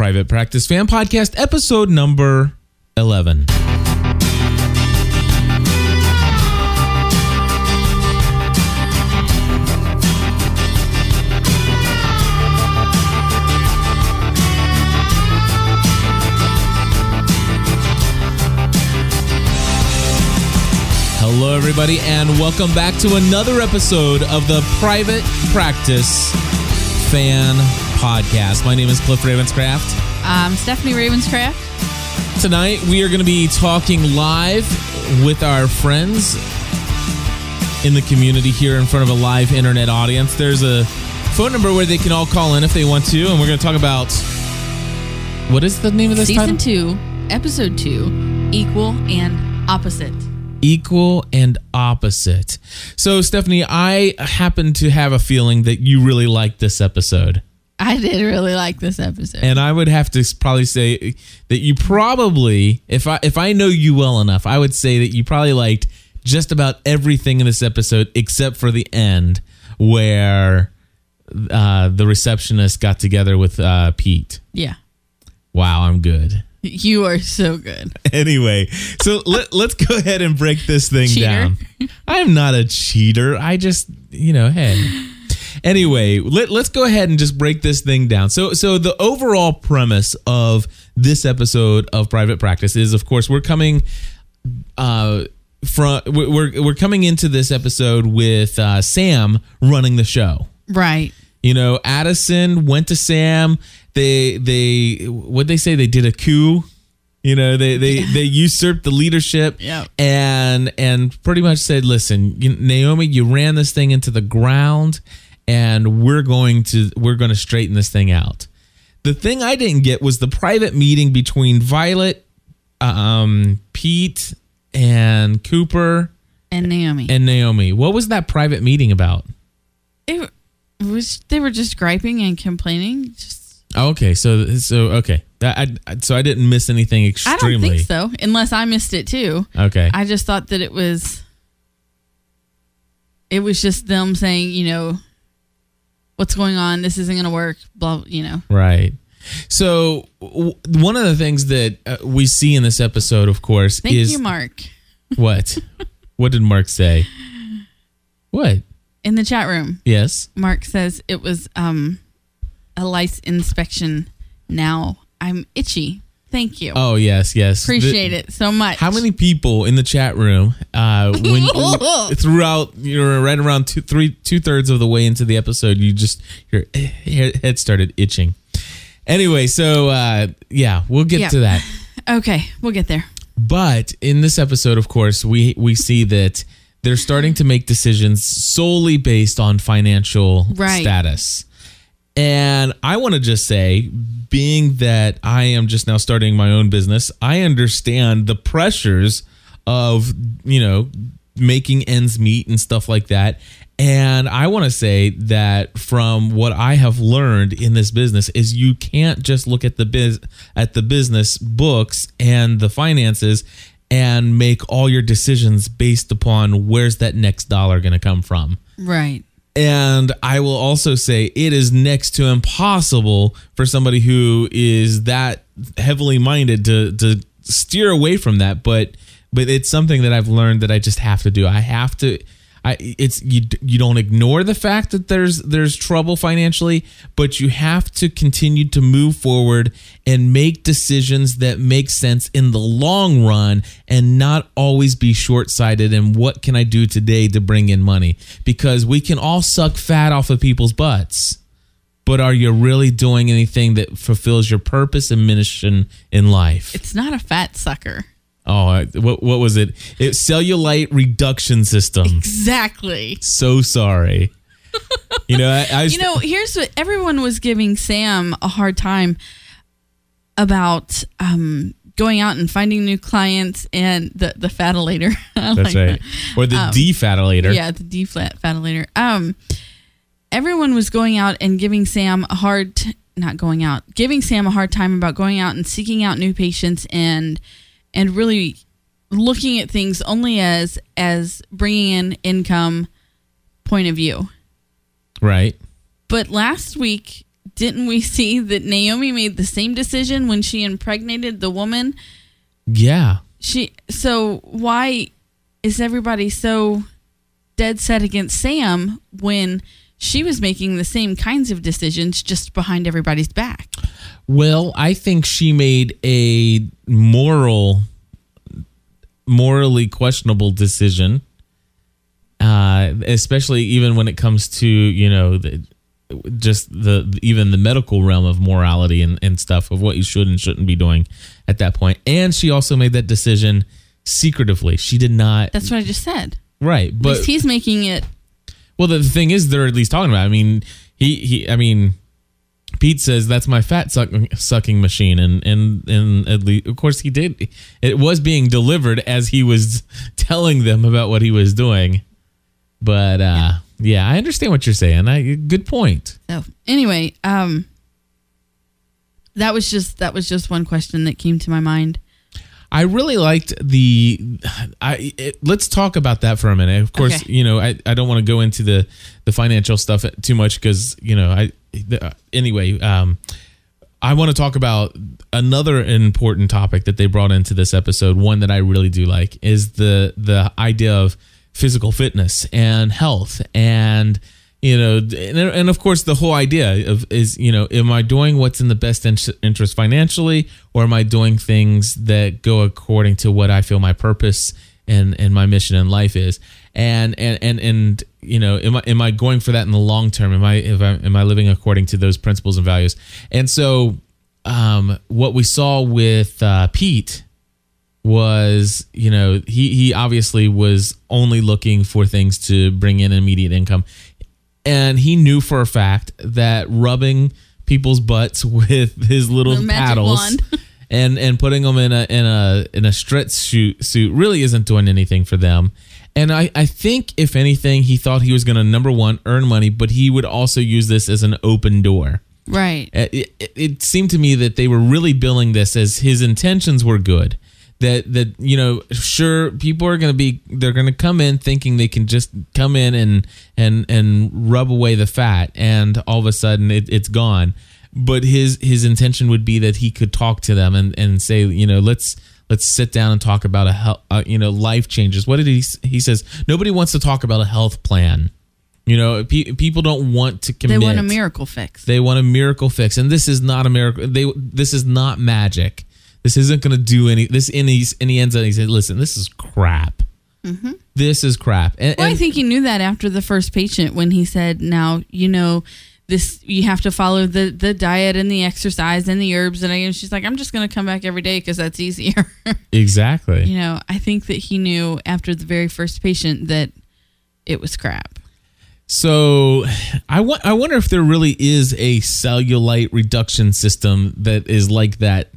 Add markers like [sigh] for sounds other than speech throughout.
Private Practice Fan Podcast, episode number 11. Hello, everybody, and welcome back to another episode of the Private Practice Fan Podcast. My name is Cliff Ravenscraft. I'm Stephanie Ravenscraft. Tonight, we are going to be talking live with our friends in the community here in front of a live internet audience. There's a phone number where they can all call in if they want to, and we're going to talk about what is the name of this Season title? two, episode two, equal and opposite. equal and opposite. So, Stephanie, I happen to have a feeling that you really like this episode. I did really like this episode. And I would have to probably say that you probably, if I if I know you well enough, I would say that you probably liked just about everything in this episode except for the end where uh, the receptionist got together with uh, Pete. yeah. Wow, I'm good. You are so good. [laughs] anyway, so let, let's go ahead and break this thing Cheater. down. [laughs] I'm not a cheater. I just, you know, hey. Anyway, let, let's go ahead and just break this thing down. So, so the overall premise of this episode of Private Practice is, of course, we're coming uh, from we're we're coming into this episode with uh, Sam running the show. Right. You know, Addison went to Sam. They they what they say they did a coup. You know, they they they usurped the leadership. Yep. And and pretty much said, "Listen, you, Naomi, you ran this thing into the ground and we're going to we're going to straighten this thing out." The thing I didn't get was the private meeting between Violet, um, Pete, and Cooper And Naomi. and Naomi. What was that private meeting about? it was they were just griping and complaining. Just Okay, so so okay, that I, so I didn't miss anything I extremely. don't think so, unless I missed it too. Okay, I just thought that it was it was just them saying, you know, what's going on, this isn't gonna work, blah you know. right. So w- one of the things that uh, we see in this episode, of course, Thank is you, Mark. what? [laughs] what did Mark say? What? In the chat room. Yes. Mark says it was um a lice inspection. Now I'm itchy. Thank you. Oh yes, yes. Appreciate it so much. How many people in the chat room uh, when [laughs] throughout you're right around two three two thirds of the way into the episode you just your head started itching. Anyway, so uh, yeah, we'll get Yeah. to that. [laughs] Okay, we'll get there. But in this episode, of course, we we see that they're starting to make decisions solely based on financial Right. status. And I want to just say, being that I am just now starting my own business, I understand the pressures of, you know, making ends meet and stuff like that. And I want to say that from what I have learned in this business is you can't just look at the biz at the business books and the finances and make all your decisions based upon where's that next dollar going to come from. Right. And I will also say it is next to impossible for somebody who is that heavily minded to to steer away from that. But but it's something that I've learned that I just have to do. I have to. I it's you you don't ignore the fact that there's there's trouble financially, but you have to continue to move forward and make decisions that make sense in the long run and not always be short-sighted and what can I do today to bring in money? Because we can all suck fat off of people's butts. But are you really doing anything that fulfills your purpose and mission in life? It's not a fat sucker. Oh, what what was it? It's cellulite reduction system. Exactly. So sorry. You know, I, I was, [laughs] You know, here's what everyone was giving Sam a hard time about um going out and finding new clients and the the fatilator. [laughs] That's like right. that. Or the Um, defatilator. Yeah, the D flat. Um, everyone was going out and giving Sam a hard, t- not going out, giving Sam a hard time about going out and seeking out new patients and and really looking at things only as as bringing in income point of view. Right. But last week, didn't we [laughs] see that Naomi made the same decision when she impregnated the woman? Yeah. She so why is everybody so dead set against Sam when she was making the same kinds of decisions just behind everybody's back? Well, I think she made a moral, morally questionable decision. Uh, especially even when it comes to you know the, just the even the medical realm of morality and, and stuff of what you should and shouldn't be doing at that point. And she also made that decision secretively. She did not. That's what I just said. right, but he's making it. Well, the thing is, they're at least talking about. it. I mean, he he. I mean, Pete says that's my fat sucking sucking machine, and and and at least, of course, he did. It was being delivered as he was [laughs] telling them about what he was doing. But uh, yeah. I understand what you're saying. I good point. So anyway, um, that was just that was just one question that came to my mind. I really liked the. I it, let's talk about that for a minute. Of course, Okay. you know I, I don't want to go into the the financial stuff too much because you know I the, anyway. Um, I want to talk about another important topic that they brought into this episode. One that I really do like is the the idea of physical fitness and health and you know and, and of course the whole idea of is you know am i doing what's in the best in- interest financially or am i doing things that go according to what i feel my purpose and and my mission in life is? And and and and you know am i am i going for that in the long term? Am i if I, am i living according to those principles and values? And so um what we saw with uh pete was you know he he obviously was only looking for things to bring in immediate income and he knew for a fact that rubbing people's butts [laughs] with his little The paddles [laughs] and and putting them in a in a in a stretch suit suit really isn't doing anything for them. And I, I think if anything he thought he was going to number one earn money but he would also use this as an open door. Right. Uh, it, it, it seemed to me that they were really billing this as his intentions were good that that you know sure people are going to be they're going to come in thinking they can just come in and and and rub away the fat and all of a sudden it, it's gone but his his intention would be that he could talk to them and and say you know let's let's sit down and talk about a health uh, you know life changes what did he he says nobody wants to talk about a health plan you know pe- people don't want to commit. They want a miracle fix. they want a miracle fix, and this is not a miracle. They this is not magic. This isn't going to do any. This and he's and he ends up. He said, "Listen, this is crap. Mm-hmm. This is crap." And, Well, I think he knew that after the first patient when he said, "Now you know this. You have to follow the the diet and the exercise and the herbs." And, I, and she's like, "I'm just going to come back every day because that's easier." [laughs] exactly. you know, I think that he knew after the very first patient that it was crap. So, I wa- I wonder if there really is a cellulite reduction system that is like that.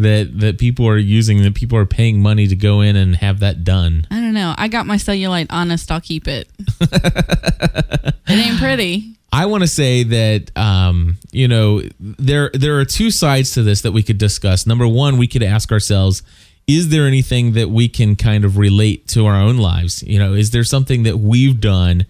That that people are using. That people are paying money to go in and have that done. I don't know. I got my cellulite honest. I'll keep it. [laughs] it ain't pretty. I want to say that um, you know there there are two sides to this that we could discuss. Number one, we could ask ourselves: Is there anything that we can kind of relate to our own lives? You know, is there something that we've done?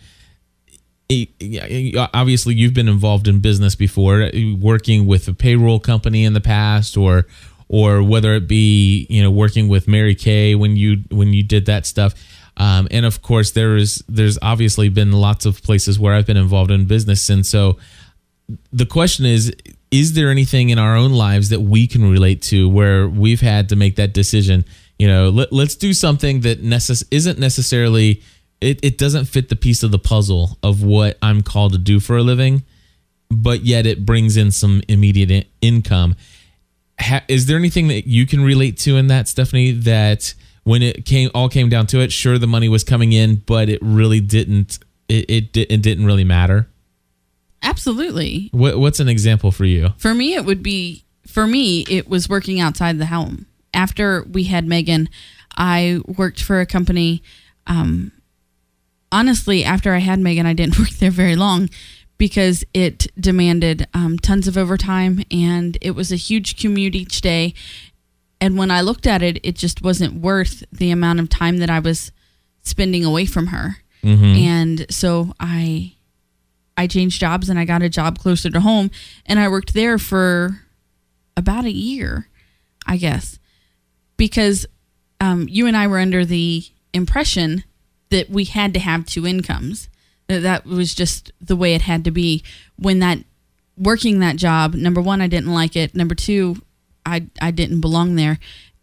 Obviously, you've been involved in business before, working with a payroll company in the past, or or whether it be you know working with Mary Kay when you when you did that stuff. Um, and of course, there is there's obviously been lots of places where I've been involved in business, and so the question is: Is there anything in our own lives that we can relate to where we've had to make that decision? You know, let, let's do something that necess- isn't necessarily it, it doesn't fit the piece of the puzzle of what I'm called to do for a living, but yet it brings in some immediate in- income. Ha- is there anything that you can relate to in that, Stephanie? That when it came all came down to it, sure the money was coming in, but it really didn't. It it, it didn't really matter. Absolutely. What, what's an example for you? For me, it would be for me. It was working outside the home. After we had Megan, I worked for a company. Um, honestly, after I had Megan, I didn't [laughs] work there very long because it demanded um, tons of overtime and it was a huge commute each day. And when I looked at it, it just wasn't worth the amount of time that I was spending away from her. And so I I changed jobs and I got a job closer to home, and I worked there for about a year, I guess, because um, you and I were under the impression that we had to have two incomes. That was just the way it had to be. When that working that job, number one, I didn't like it. Number two, I I didn't belong there,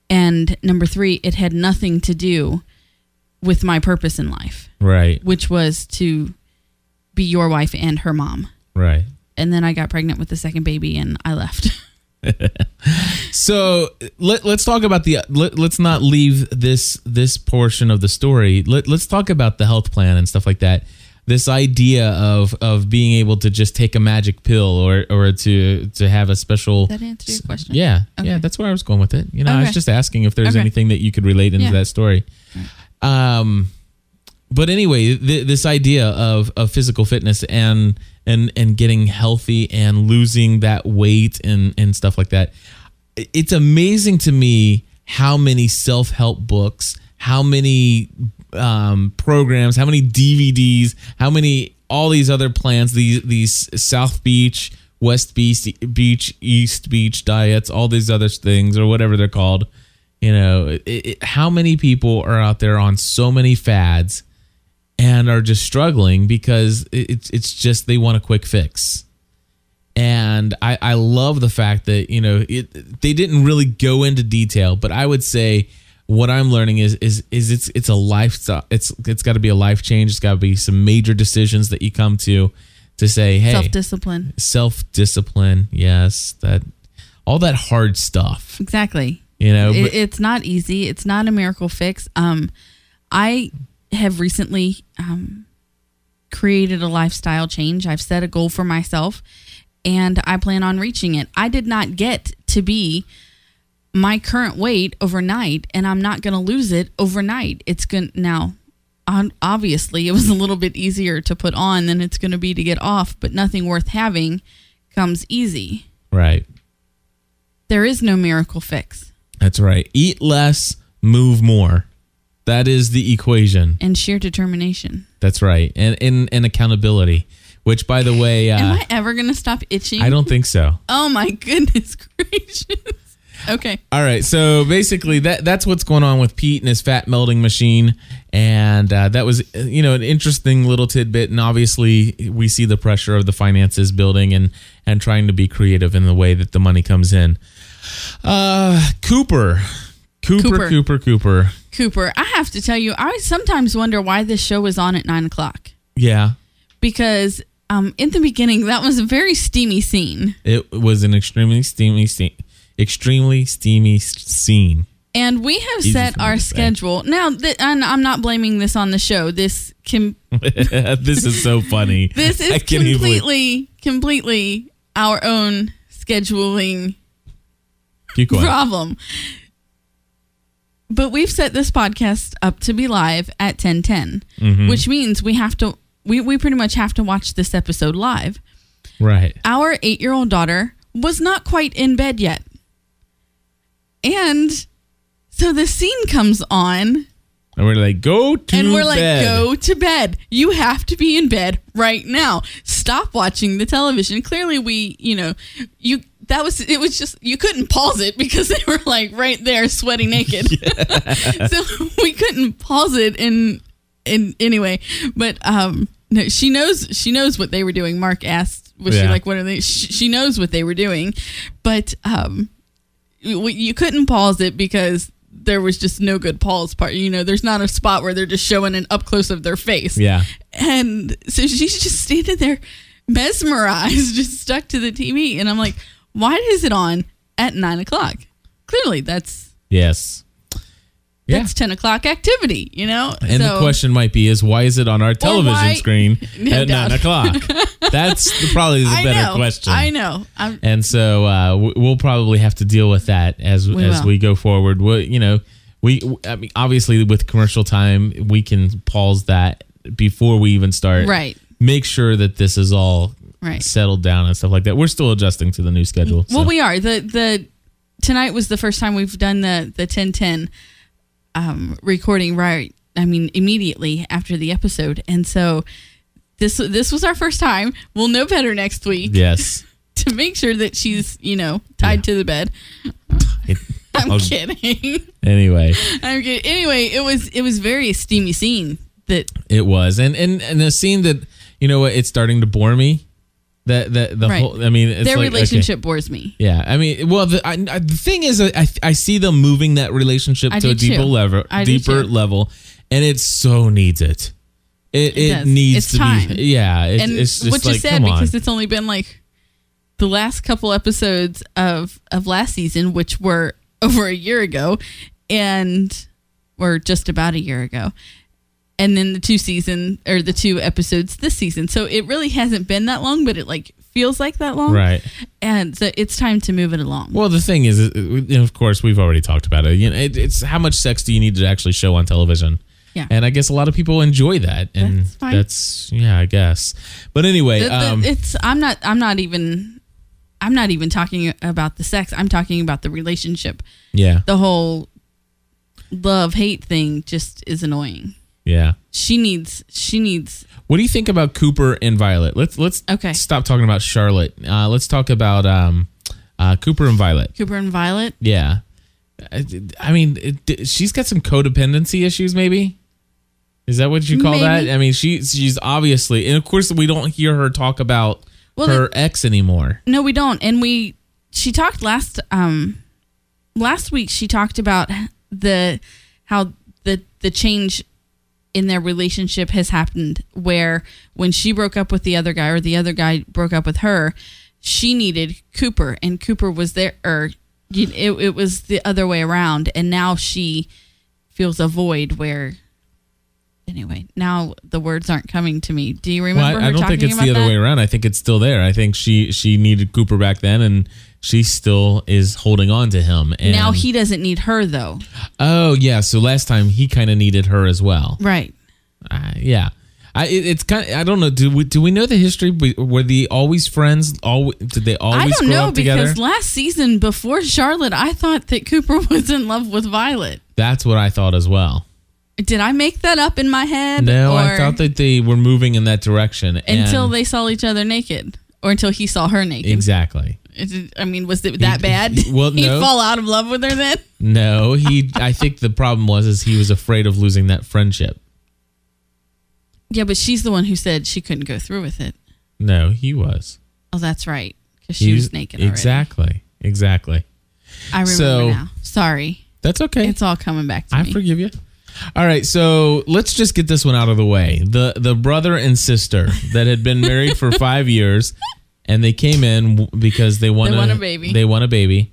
and number three, it had nothing to do with my purpose in life, Right. which was to be your wife and her mom. Right. And then I got pregnant with the second baby, and I left. [laughs] So let, let's talk about the let, let's not leave this this portion of the story. Let, let's talk about the health plan and stuff like that. This idea of of being able to just take a magic pill or or to to have a special that answer your question? Yeah, yeah, that's where I was going with it. You know, I was just asking if there's Okay. anything that you could relate into Yeah. that story. Um, but anyway, th- this idea of of physical fitness and and and getting healthy and losing that weight and and stuff like that, it's amazing to me how many self help books, how many um, programs, how many DVDs, how many all these other plans, these these South Beach, West Beach, Beach, East Beach diets, all these other things or whatever they're called. You know, it, it, how many people are out there on so many fads and are just struggling because it- it's it's just they want a quick fix. And I, I love the fact that you know it, they didn't really go into detail, but I would say what I'm learning is is is it's it's a lifestyle. It's it's got to be a life change. It's got to be some major decisions that you come to to say, hey, Self discipline. self discipline. Yes, that all that hard stuff. Exactly. You know, It, but- it's not easy. It's not a miracle fix. Um, I have recently um, created a lifestyle change. I've set a goal for myself, and I plan on reaching it. I did not get to be my current weight overnight, and I'm not going to lose it overnight. It's going to now. Obviously, it was a little bit easier to put on than it's going to be to get off, but nothing worth having comes easy. right. There is no miracle fix. That's right. Eat less, move more. That is the equation. and sheer determination. That's right. And and, and accountability. Which by the way, uh, Am I ever going to stop itching? I don't think so. Oh my goodness [laughs] gracious. Okay. All right, so basically that that's what's going on with Pete and his fat melting machine, and uh, that was uh, you know an interesting little tidbit. And obviously, we see the pressure of the finances building and and trying to be creative in the way that the money comes in. Uh, Cooper, Cooper, Cooper. Cooper, Cooper. Cooper, I have to tell you, I sometimes wonder why this show was on at nine o'clock. Yeah, Because um, in the beginning, that was a very steamy scene. it was an extremely steamy, steam, extremely steamy scene. And we have Easy set our schedule. Now, th- and I'm not blaming this on the show. This can [laughs] this is so funny. [laughs] this is can't even completely completely our own scheduling problem. But we've set this podcast up to be live at 1010, Mm-hmm. which means we have to we, we pretty much have to watch this episode live. Right. Our 8-year-old daughter was not quite in bed yet. And so the scene comes on And we're like, go to and we're like bed. go to bed. You have to be in bed right now. Stop watching the television. Clearly we, you know, you that was it was just you couldn't pause it because [laughs] they were like right there sweating naked. [laughs] [laughs] so we couldn't pause it and and anyway, but um no, she knows she knows what they were doing. Mark asked was she like what are they she, she knows what they were doing. But um you you couldn't pause it because there was just no good pause part. You know, there's not a spot where they're just showing an up close of their face. Yeah. And so she's just standing there mesmerized, [laughs] just stuck to the TV. And I'm like, why is it on at nine o'clock? Clearly that's Yes. Yeah. that's ten o'clock activity, you know? And the question might be is why is it on our television why- screen [laughs] No at doubt. nine o'clock? That's the, probably the [laughs] I better know, question. I know. I'm, And so uh, we'll probably have to deal with that as We as will. we go forward. We, you know, we I mean, obviously with commercial time we can pause that before we even start. Right. Make sure that this is all Right. settled down and stuff like that. We're still adjusting to the new schedule. Well, so. we are. The the tonight was the first time we've done the the ten ten um recording right I mean immediately after the episode. And so this this was our first time. We'll know better next week Yes. [laughs] to make sure that she's you know tied to the bed. It- [laughs] I'm I'll- kidding. anyway, I'm kidding. Anyway, it was it was very steamy scene that it was, and and and a scene that you know what, it's starting to bore me. That that the Right. whole. I mean, it's their like, okay. relationship bores me. Yeah, I mean, well, the, I, I, the thing is, I, I see them moving that relationship I to a deeper too. level, I deeper level, and it so needs it. It It it, needs It's to time. be. Yeah, it's, and it's just which like is sad because it's only been like the last couple episodes of of last season, which were [laughs] over a year ago, and or just about a year ago, and then the two season or the two episodes this season. So it really hasn't been that long, but it like feels like that long, right. And so it's time to move it along. Well, the thing is, of course, we've already talked about it. You know, it, it's how much sex do you need to actually show on television? Yeah. and I guess a lot of people enjoy that, and That's fine. that's yeah, I guess. But anyway, The- the- um, it's I'm not I'm not even I'm not even talking about the sex. I'm talking about the relationship. yeah, The whole love hate thing just is annoying. Yeah. She needs she needs What do you think about Cooper and Violet? Let's let's Okay. stop talking about Charlotte. Uh, let's talk about um, uh, Cooper and Violet. Cooper and Violet. Yeah, I, I mean, it, she's got some codependency issues. Maybe is that what you call Maybe. that? I mean, she she's obviously, and of course, we don't hear her talk about Well, her ex anymore. No, we don't. And we she talked last um last week she talked about the how the the change in their relationship has happened where when she broke up with the other guy or the other guy broke up with her, she needed Cooper and Cooper was there or it, it was the other way around and now she feels a void where anyway now the words aren't coming to me do you Well, remember I, her I don't think it's the other that? way around. I think it's still there. I think she she needed Cooper back then, and she still is holding on to him. And now he doesn't need her though Oh yeah. So last time he kind of needed her as well. right Uh, yeah. I, it, it's kind. Of, I don't know. Do we do we know the history? Were they always friends? Always did they always I don't know up together? because last season before Charlotte, I thought that Cooper [laughs] was in love with Violet. That's what I thought as well. Did I make that up in my head? No, or I thought that they were moving in that direction until they saw each other naked, or until he saw her naked. exactly. Is it- I mean, was it that bad? he- well, [laughs] He'd no. fall out of love with her then. No, he. [laughs] I think the problem was is he was afraid of losing that friendship. Yeah, but she's the one who said she couldn't go through with it. No, he was. Oh, that's right, because she He was naked. Already. Exactly. Exactly. I remember So- now. Sorry, That's okay. it's all coming back to I me. forgive you. All right, so let's just get this one out of the way. The the brother and sister that had been married for [laughs] five years, and they came in because they want, They want a baby. They want a baby,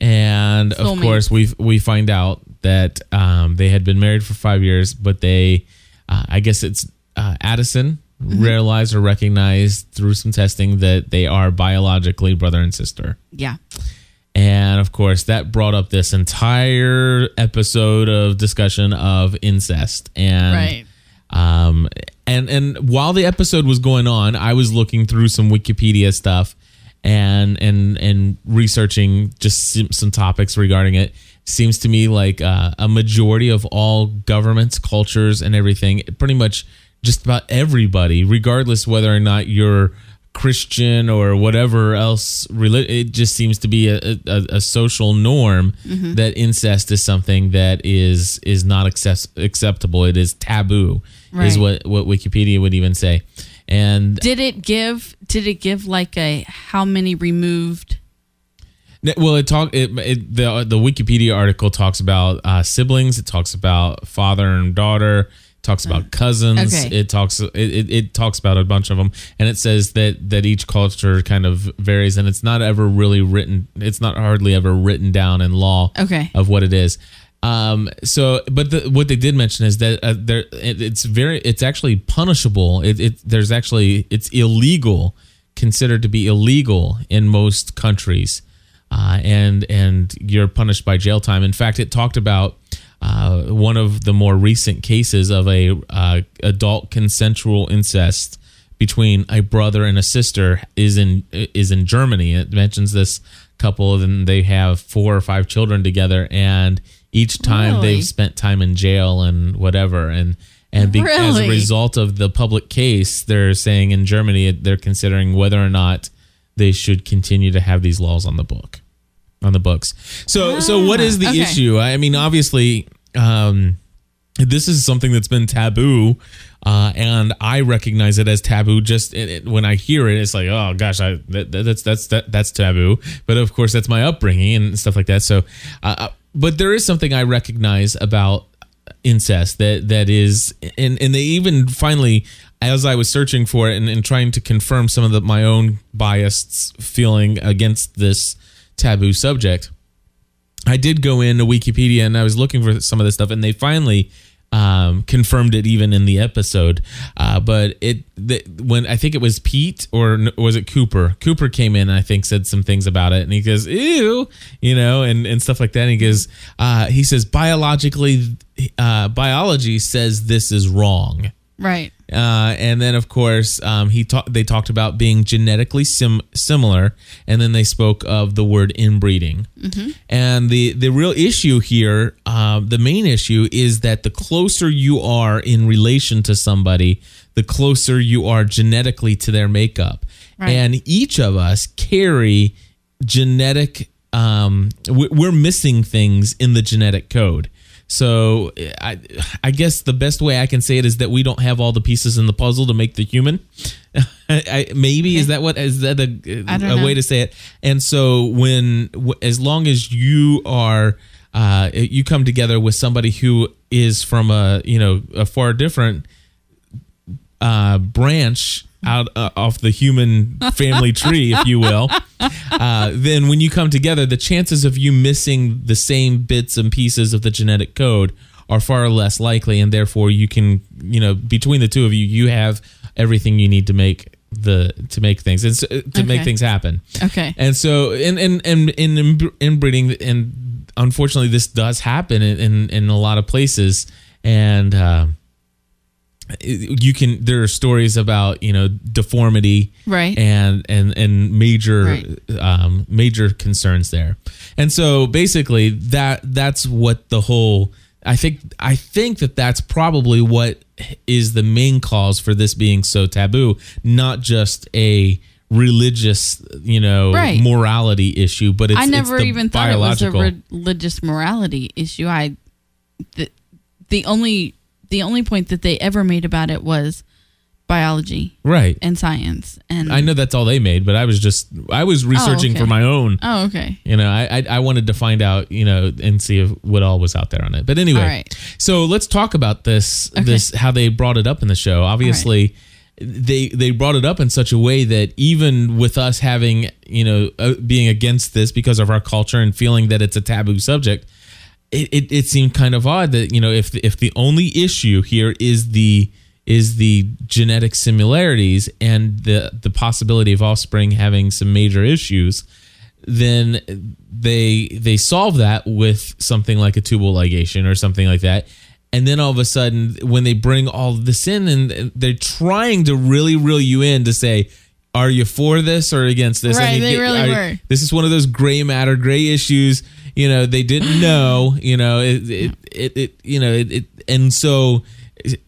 and of course we we find out that um, they had been married for five years, but they, uh, I guess it's uh, Addison Mm-hmm. realized or recognized through some testing that they are biologically brother and sister. yeah, And of course, that brought up this entire episode of discussion of incest. And right. Um, and and while the episode was going on, I was looking through some Wikipedia stuff and and and researching just some, topics regarding it. Seems to me like uh, a majority of all governments, cultures, and everything, pretty much just about everybody, regardless whether or not you're Christian or whatever else, it just seems to be a, a, a social norm that incest is something that is is not accept- acceptable. It is taboo, is what what Wikipedia would even say. And Did it give? Did it give like a how many removed? well, it talk it, it the the Wikipedia article talks about uh, siblings. It talks about father and daughter. Talks about cousins. Okay. It talks it, it, it talks about a bunch of them, and it says that that each culture kind of varies, and it's not ever really written. It's not hardly ever written down in law. Okay. of what it is. Um, so, but the, what they did mention is that uh, there, it, it's very, it's actually punishable. It, it, there's actually, it's illegal, considered to be illegal in most countries, uh, and and you're punished by jail time. In fact, it talked about uh, one of the more recent cases of a uh, adult consensual incest between a brother and a sister is in is in Germany. It mentions this couple, and they have four or five children together, and each time Really? they've spent time in jail and whatever, and and be, as a result of the public case, they're saying in Germany they're considering whether or not they should continue to have these laws on the book, on the books. So, so what is the Ah, okay. issue? I mean, obviously, um, this is something that's been taboo, uh, and I recognize it as taboo. Just it, it- when I hear it, it's like, oh gosh, I that, that- that's that's that, that's taboo. But of course, that's my upbringing and stuff like that. So, uh, uh, but there is something I recognize about incest that that is, and and they even finally. As I was searching for it and, and trying to confirm some of the, my own biased feeling against this taboo subject, I did go into Wikipedia and I was looking for some of this stuff, and they finally um, confirmed it even in the episode. Uh, but it the, when I think it was Pete or was it Cooper? Cooper came in and I think said some things about it, and he goes ew, you know, and and stuff like that. And he goes, uh, he says biologically, uh, biology says this is wrong. Right. Uh, and then, of course, um, he ta- they talked about being genetically sim- similar, and then they spoke of the word inbreeding. And the the real issue here, um, the main issue, is that the closer you are in relation to somebody, the closer you are genetically to their makeup. Right. And each of us carry genetic. Um, we're missing things in the genetic code. So I, I guess the best way I can say it is that we don't have all the pieces in the puzzle to make the human. [laughs] I, maybe is that what is that a, I a way to say it? And so when w- as long as you are uh, you come together with somebody who is from a you know a far different uh, branch out uh, off the human family tree, if you will, [laughs] uh, then when you come together, the chances of you missing the same bits and pieces of the genetic code are far less likely, and therefore you can, you know, between the two of you, you have everything you need to make the to make things and so, to make things happen. Okay. And so, in in in in inbreeding, and unfortunately, this does happen in in, in a lot of places, and. Uh, you can there are stories about you know deformity Right. and and and major Right. um major concerns there and so basically that that's what the whole i think i think that that's probably what is the main cause for this being so taboo not just a religious you know Right. morality issue but it's I it's never the even thought it was a religious morality issue. I the, the only the only point that they ever made about it was biology right and science. And i know that's all they made but i was just i was researching okay. for my own Oh, okay. You know, I, I I wanted to find out, you know, and see if, what all was out there on it. But anyway, right. so let's talk about this Okay. this how they brought it up in the show. Obviously, they they brought it up in such a way that even with us having, you know, uh, being against this because of our culture and feeling that it's a taboo subject, it, it, it seemed kind of odd that you know if if the only issue here is the is the genetic similarities and the the possibility of offspring having some major issues then they they solve that with something like a tubal ligation or something like that. And then all of a sudden when they bring all this in and they're trying to really reel you in to say are you for this or against this? Right, they really are- were. this is one of those gray matter gray issues you know they didn't [gasps] know you know it it, it, it you know it, it and so it-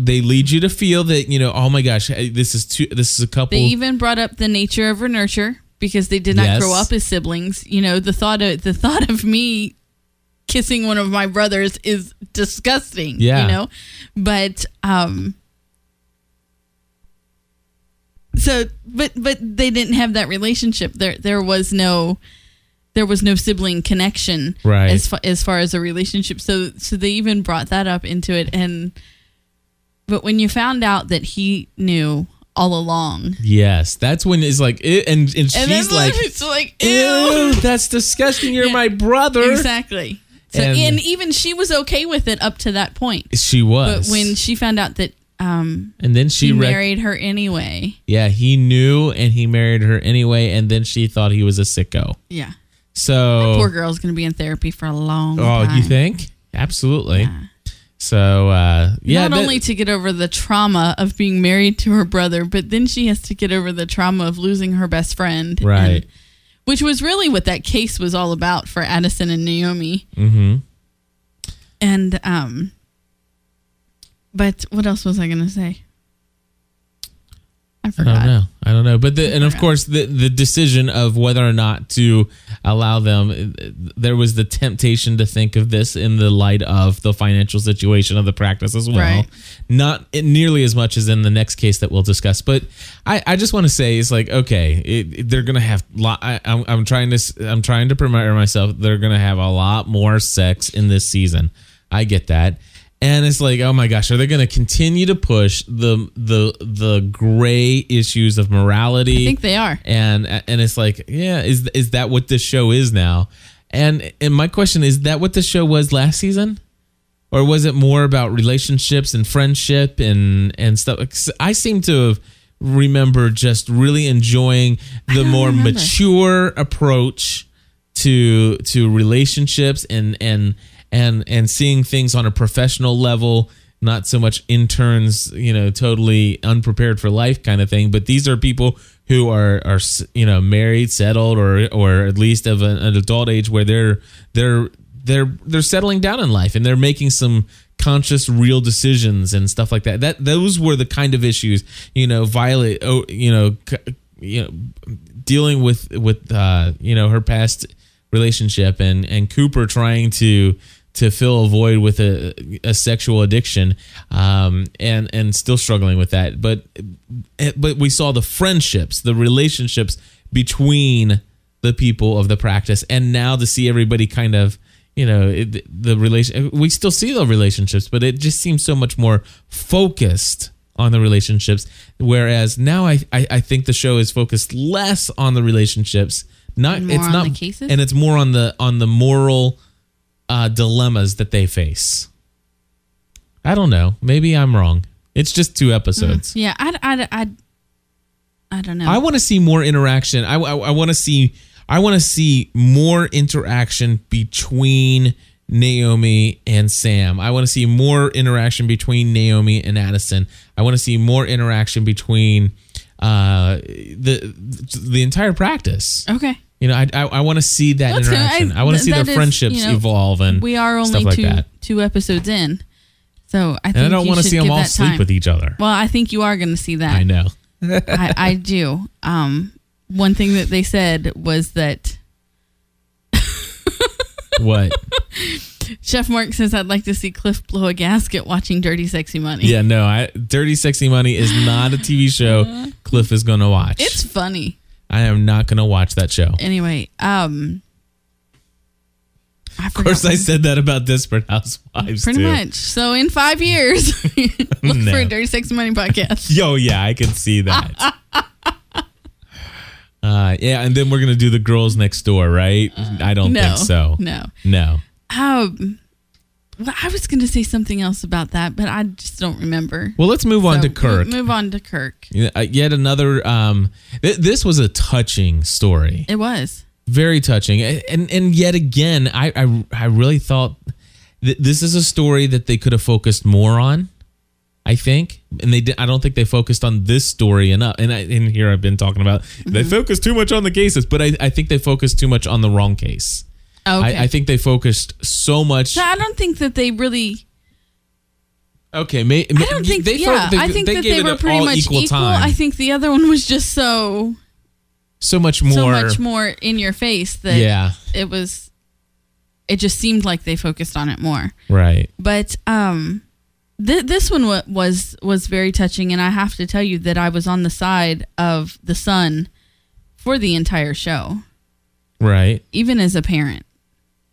they lead you to feel that you know oh my gosh this is too this is a couple They even brought up the nature of her nurture because they did not Yes. grow up as siblings. You know, the thought of the thought of me kissing one of my brothers is disgusting. Yeah. You know? But um so but but they didn't have that relationship. There there was no there was no sibling connection Right. as far, as far as a relationship. So so they even brought that up into it and but when you found out that he knew all along yes that's when it's like and and and she's [laughs] like it's like ew that's disgusting you're Yeah. my brother Exactly. So And- and, even she was okay with it up to that point. she was But when she found out that um and then she he rec- married her anyway. yeah he knew and he married her anyway and then she thought he was a sicko Yeah. So Poor girl's gonna be in therapy for a long oh time. you think absolutely Yeah. so uh yeah Not that- only to get over the trauma of being married to her brother, but then she has to get over the trauma of losing her best friend. Right. And- which was really what that case was all about for Addison and Naomi. mhm. and um But what else was I going to say? I I don't know. I don't know. But the, and of course, the the decision of whether or not to allow them, uh, there was the temptation to think of this in the light of the financial situation of the practice as well. Right. Not nearly as much as in the next case that we'll discuss. But I, I just want to say it's like okay, it, it- they're gonna have. Lot, I, I'm, I'm trying to I'm trying to prepare myself. They're gonna have a lot more sex in this season. I get that. And it's like, oh my gosh, are they going to continue to push the the the gray issues of morality? I think they are. and and it's like, yeah, is is that what this show is now? And and my question is that what the show was last season, or was it more about relationships and friendship and and stuff I seem to have remember just really enjoying the more remember. mature approach to to relationships and and and and seeing things on a professional level not so much interns you know totally unprepared for life kind of thing but these are people who are are you know married settled or or at least of an, an adult age where they're they're they're they're settling down in life and they're making some conscious real decisions and stuff like that. That those were the kind of issues you know violet oh you know you know dealing with with uh you know her past relationship and and Cooper trying to to fill a void with a, a sexual addiction um and and still struggling with that. But but we saw the friendships the relationships between the people of the practice and now to see everybody kind of you know it, the relation we still see the relationships but it just seems so much more focused on the relationships. Whereas now I, I i think the show is focused less on the relationships not more it's on not the cases? and it's more on the on the moral uh dilemmas that they face i don't know maybe i'm wrong it's just two episodes Yeah, I, I, I, I don't know. I want to see more interaction. I, I, I want to see I want to see more interaction between Naomi and Sam. I want to see more interaction between Naomi and Addison. I want to see more interaction between uh, the the entire practice. okay. You know, I I, I want to see that That's good. interaction. I, I- want to see that their is, friendships you know, evolve and We are only stuff like two that. two episodes in, so I think And I don't you want to see them all sleep time. with each other. Well, I think you are going to see that. I know. [laughs] I, I do. Um, one thing that they said was that [laughs] What? Chef Mark says, "I'd like to see Cliff blow a gasket watching Dirty Sexy Money." Yeah, no. I, Dirty Sexy Money is not a TV show Cliff is going to watch. it's funny. I am not going to watch that show. Anyway, um, Of course, I said that about Desperate Housewives pretty too. much. So in five years, [laughs] look No. for a Dirty Sexy Money podcast. [laughs] Yo, yeah, I can see that. [laughs] uh, yeah, and then we're gonna do the girls next door, right? I don't no, think so. No. No. Um, well, I was going to say something else about that, but I just don't remember. Well, let's move on to Kirk. Move on to Kirk. Yeah, uh, Yet another. Um, th- this was a touching story. It was. very touching and and yet again i i, I really thought th- this is a story that they could have focused more on i think and they did i don't think they focused on this story enough and I, and here i've been talking about they Mm-hmm. focused too much on the cases but i, I think they focused too much on the wrong case Okay. I, I think they focused so much So I don't think that they really. okay may, I don't think. they, yeah, they, I think they that gave they it were pretty much equal, equal. I think the other one was just so so much more so much more in your face that yeah it was. It just seemed like they focused on it more. right But um, th- this one wa- was was very touching, and I have to tell you that I was on the side of the son for the entire show, right even as a parent,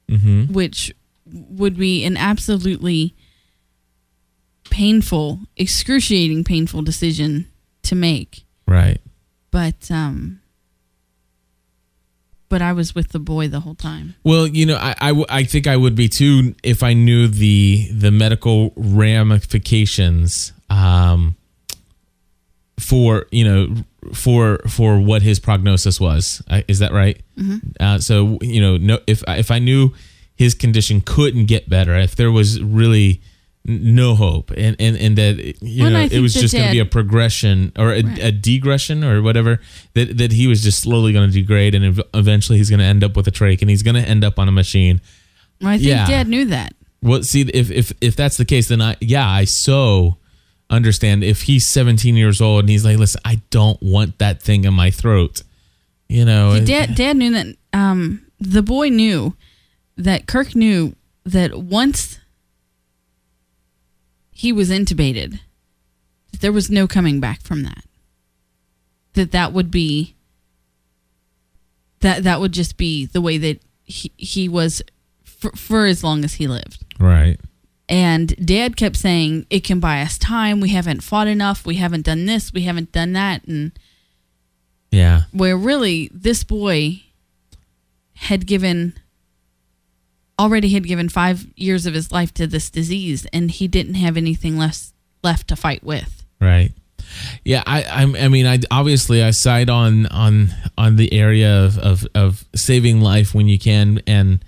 mm-hmm which would be an absolutely painful, excruciating, painful decision to make. right But um, but I was with the boy the whole time. Well, you know, I, I, w- I think I would be too if I knew the the medical ramifications um, for you know for for what his prognosis was. Is that right? Uh, so you know, no, if if I knew his condition couldn't get better, if there was really no hope, and and and that you Well, know it was just going to be a progression or a, Right. a degression or whatever that that he was just slowly going to degrade, and eventually he's going to end up with a trach, and he's going to end up on a machine. I think Yeah. Dad knew that. Well, see, if if if that's the case, then I yeah, I so understand. If he's 17 years old and he's like, listen, I don't want that thing in my throat. You know, Dad, Dad knew that. Um, the boy knew that Kirk knew that once he was intubated, that there was no coming back from that. That that would be that that would just be the way that he, he was for, for as long as he lived. right. And dad kept saying, it can buy us time. We haven't fought enough. We haven't done this. We haven't done that. And Yeah. where really this boy had given, already had given five years of his life to this disease and he didn't have anything left, left to fight with. Right. Yeah, I, I'm, I mean, I obviously I side on on on the area of, of of saving life when you can, and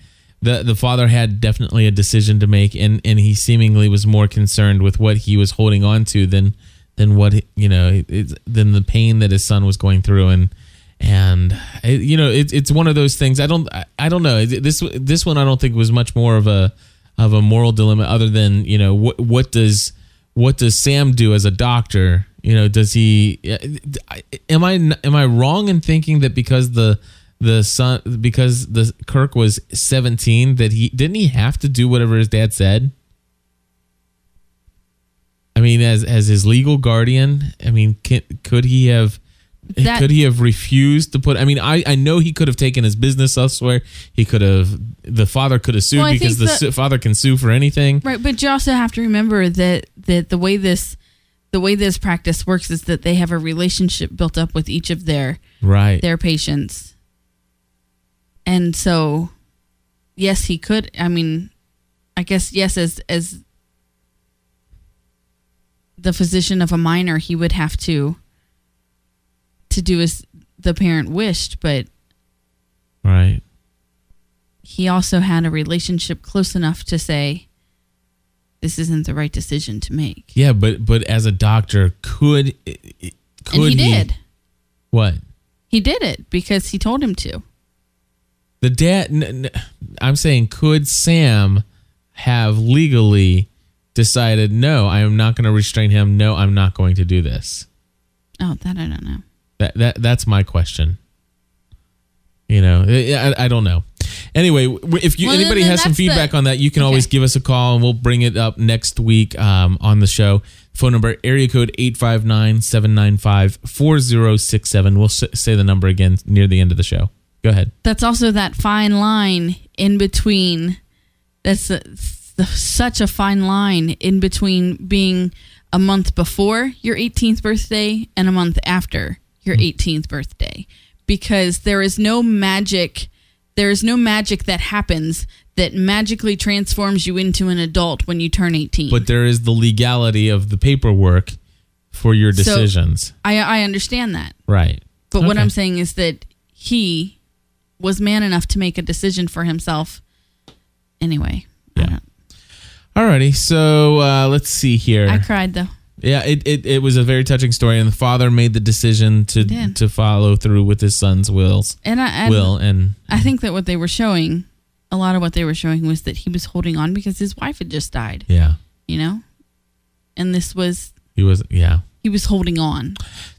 the the father had definitely a decision to make, and and he seemingly was more concerned with what he was holding on to than than what you know than the pain that his son was going through, and and you know it, it's one of those things. I don't I, I don't know this this one I don't think was much more of a of a moral dilemma other than you know what what does what does Sam do as a doctor? You know, does he? Am I am I wrong in thinking that because the the son because the Kirk was seventeen that he didn't he have to do whatever his dad said? I mean, as as his legal guardian, I mean, can, could he have? That- could he have refused to put? I mean, I, I know he could have taken his business elsewhere. He could have. The father could have sued Well, because the su- father can sue for anything. Right. But you also have to remember that, that the way this, the way this practice works is that they have a relationship built up with each of their Right. their patients. And so yes, he could I mean I guess yes as as the physician of a minor, he would have to to do as the parent wished, but Right. he also had a relationship close enough to say this isn't the right decision to make. Yeah, but but as a doctor, could could and he did. what He did it because he told him to. The dad? N- I'm saying, could Sam have legally decided? No, I am not going to restrain him. No, I'm not going to do this. Oh, that I don't know. That that that's my question. You know, I, I, don't know. Anyway, if you Well, anybody has some that's the- feedback on that, you can always give us a call and we'll bring it up next week um, on the show. Phone number area code 859-795-4067. We'll s- say the number again near the end of the show. Go ahead. that's also that fine line in between that's a, the, such a fine line in between being a month before your 18th birthday and a month after your mm-hmm. 18th birthday because there is no magic there is no magic that happens that magically transforms you into an adult when you turn 18 But there is the legality of the paperwork for your So- decisions. I, I understand that right. But what I'm saying is that he was man enough to make a decision for himself. Anyway, Yeah. Alrighty. So uh, let's see here. I cried though. Yeah, it, it, it was a very touching story, and the father made the decision to to follow through with his son's wills And I, and will, and I think that what they were showing, a lot of what they were showing was that he was holding on because his wife had just died, yeah, you know? And this was, he was yeah. he was holding on.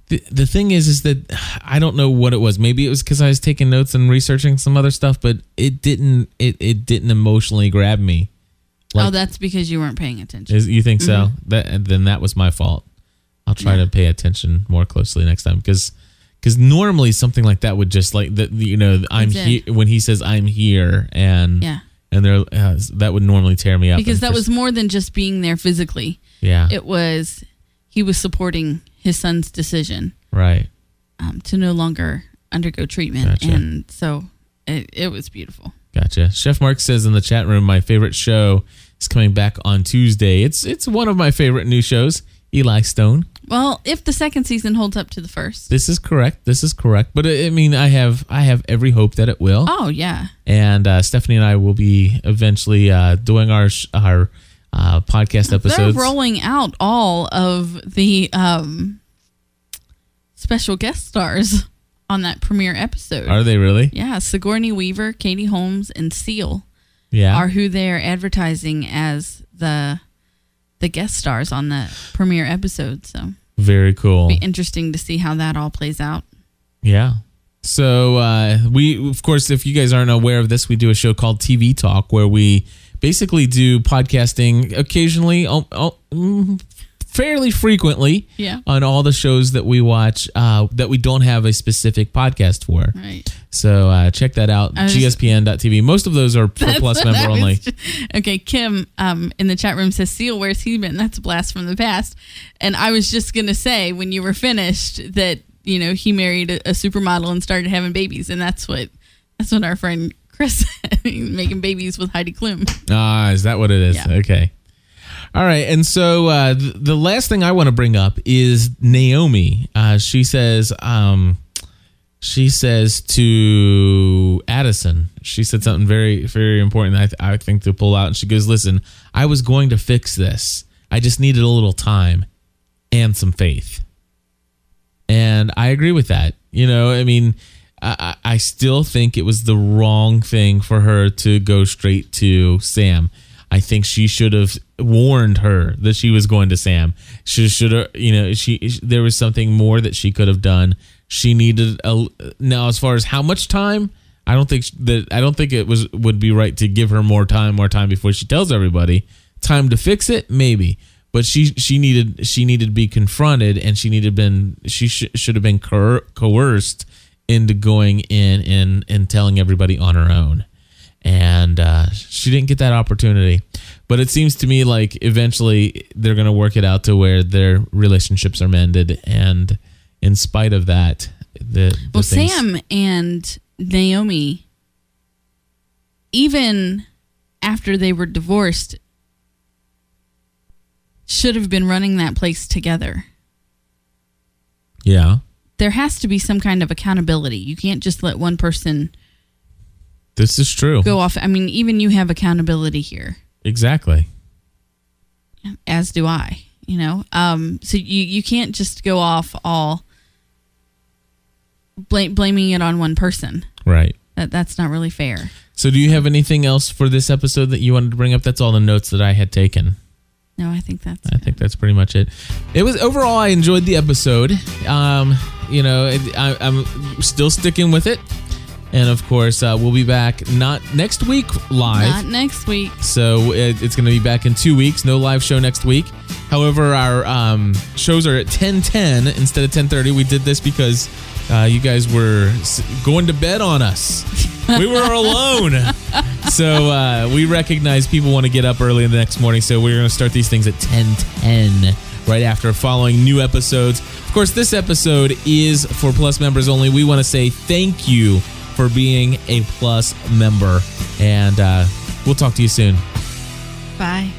The, the thing is, is that [sighs] I don't know what it was. Maybe it was because I was taking notes and researching some other stuff, but it didn't it, it didn't emotionally grab me. oh, that's because you weren't paying attention. Is, you think so? That then that was my fault. I'll try Mm-hmm. Yeah. to pay attention more closely next time because because normally something like that would just like that you know I'm here when he says I'm here and Yeah. and there uh, that would normally tear me up Because that for- was more than just being there physically. yeah It was, he was supporting his son's decision. right um, to no longer undergo treatment. Gotcha. And so it, it was beautiful. Gotcha. Chef Mark says in the chat room, my favorite show is coming back on Tuesday. It's it's one of my favorite new shows. Eli Stone. Well, if the second season holds up to the first. This is correct. This is correct. But I I mean, I have I have every hope that it will. Oh, yeah. And uh, Stephanie and I will be eventually uh, doing our our uh, podcast episodes. They're rolling out all of the um, special guest stars on that premiere episode. Are they really? yeah, Sigourney Weaver, Katie Holmes, and Seal Yeah. are who they're advertising as the the guest stars on the premiere episode. So Very cool. be interesting to see how that all plays out. Yeah. So uh, we, of course, if you guys aren't aware of this, we do a show called TV Talk where we basically do podcasting occasionally, oh, oh, mm, fairly frequently, Yeah. on all the shows that we watch uh, that we don't have a specific podcast for. Right. So uh, check that out, gspn.tv. Most of those are for Plus member only. ju- okay, Kim um, in the chat room says, Seal, where's he been? That's a blast from the past. And I was just going to say, when you were finished, that, you know, he married a, a supermodel and started having babies. And that's what that's what our friend Chris [laughs] making babies with Heidi Klum. Ah, is that what it is? Yeah. Okay. All right. And so uh, th- the last thing I want to bring up is Naomi. Uh, she says, um, she says to Addison, she said something very, very important, I, th- I think, to pull out. And she goes, Listen, I was going to fix this. I just needed a little time and some faith. And I agree with that. You know, I mean, I, I still think it was the wrong thing for her to go straight to Sam. I think she should have warned her that she was going to Sam. She should have, you know, she there was something more that she could have done. She needed a now as far as how much time. I don't think that I don't think it was would be right to give her more time, more time before she tells everybody. Time to fix it, maybe, but she she needed she needed to be confronted, and she needed been she sh- should have been coer- coerced into going in and and telling everybody on her own, and uh, she didn't get that opportunity. But it seems to me like eventually they're going to work it out to where their relationships are mended, and in spite of that, the, the Well, things- Sam and Naomi, even after they were divorced, should have been running that place together. yeah, There has to be some kind of accountability. You can't just let one person this is true. go off. I mean, even you have accountability here, Exactly. as do I. You know, um, so you you can't just go off all bla- blaming it on one person. Right. That that's not really fair. So, do you have anything else for this episode that you wanted to bring up? That's all the notes that I had taken. No, I think that's. I think that's pretty much it. It was overall, I enjoyed the episode. Um, you know, it, I, I'm still sticking with it, and of course, uh, we'll be back not next week live. Not next week. So it, it's going to be back in two weeks. No live show next week. However, our um, shows are at 10:10 instead of 10:30. We did this because uh, you guys were going to bed on us. We were [laughs] alone, so uh, we recognize people want to get up early in the next morning. So we're going to start these things at 10:10 right after following new episodes course, this episode is for Plus members only. We want to say thank you for being a Plus member, and uh, we'll talk to you soon. Bye.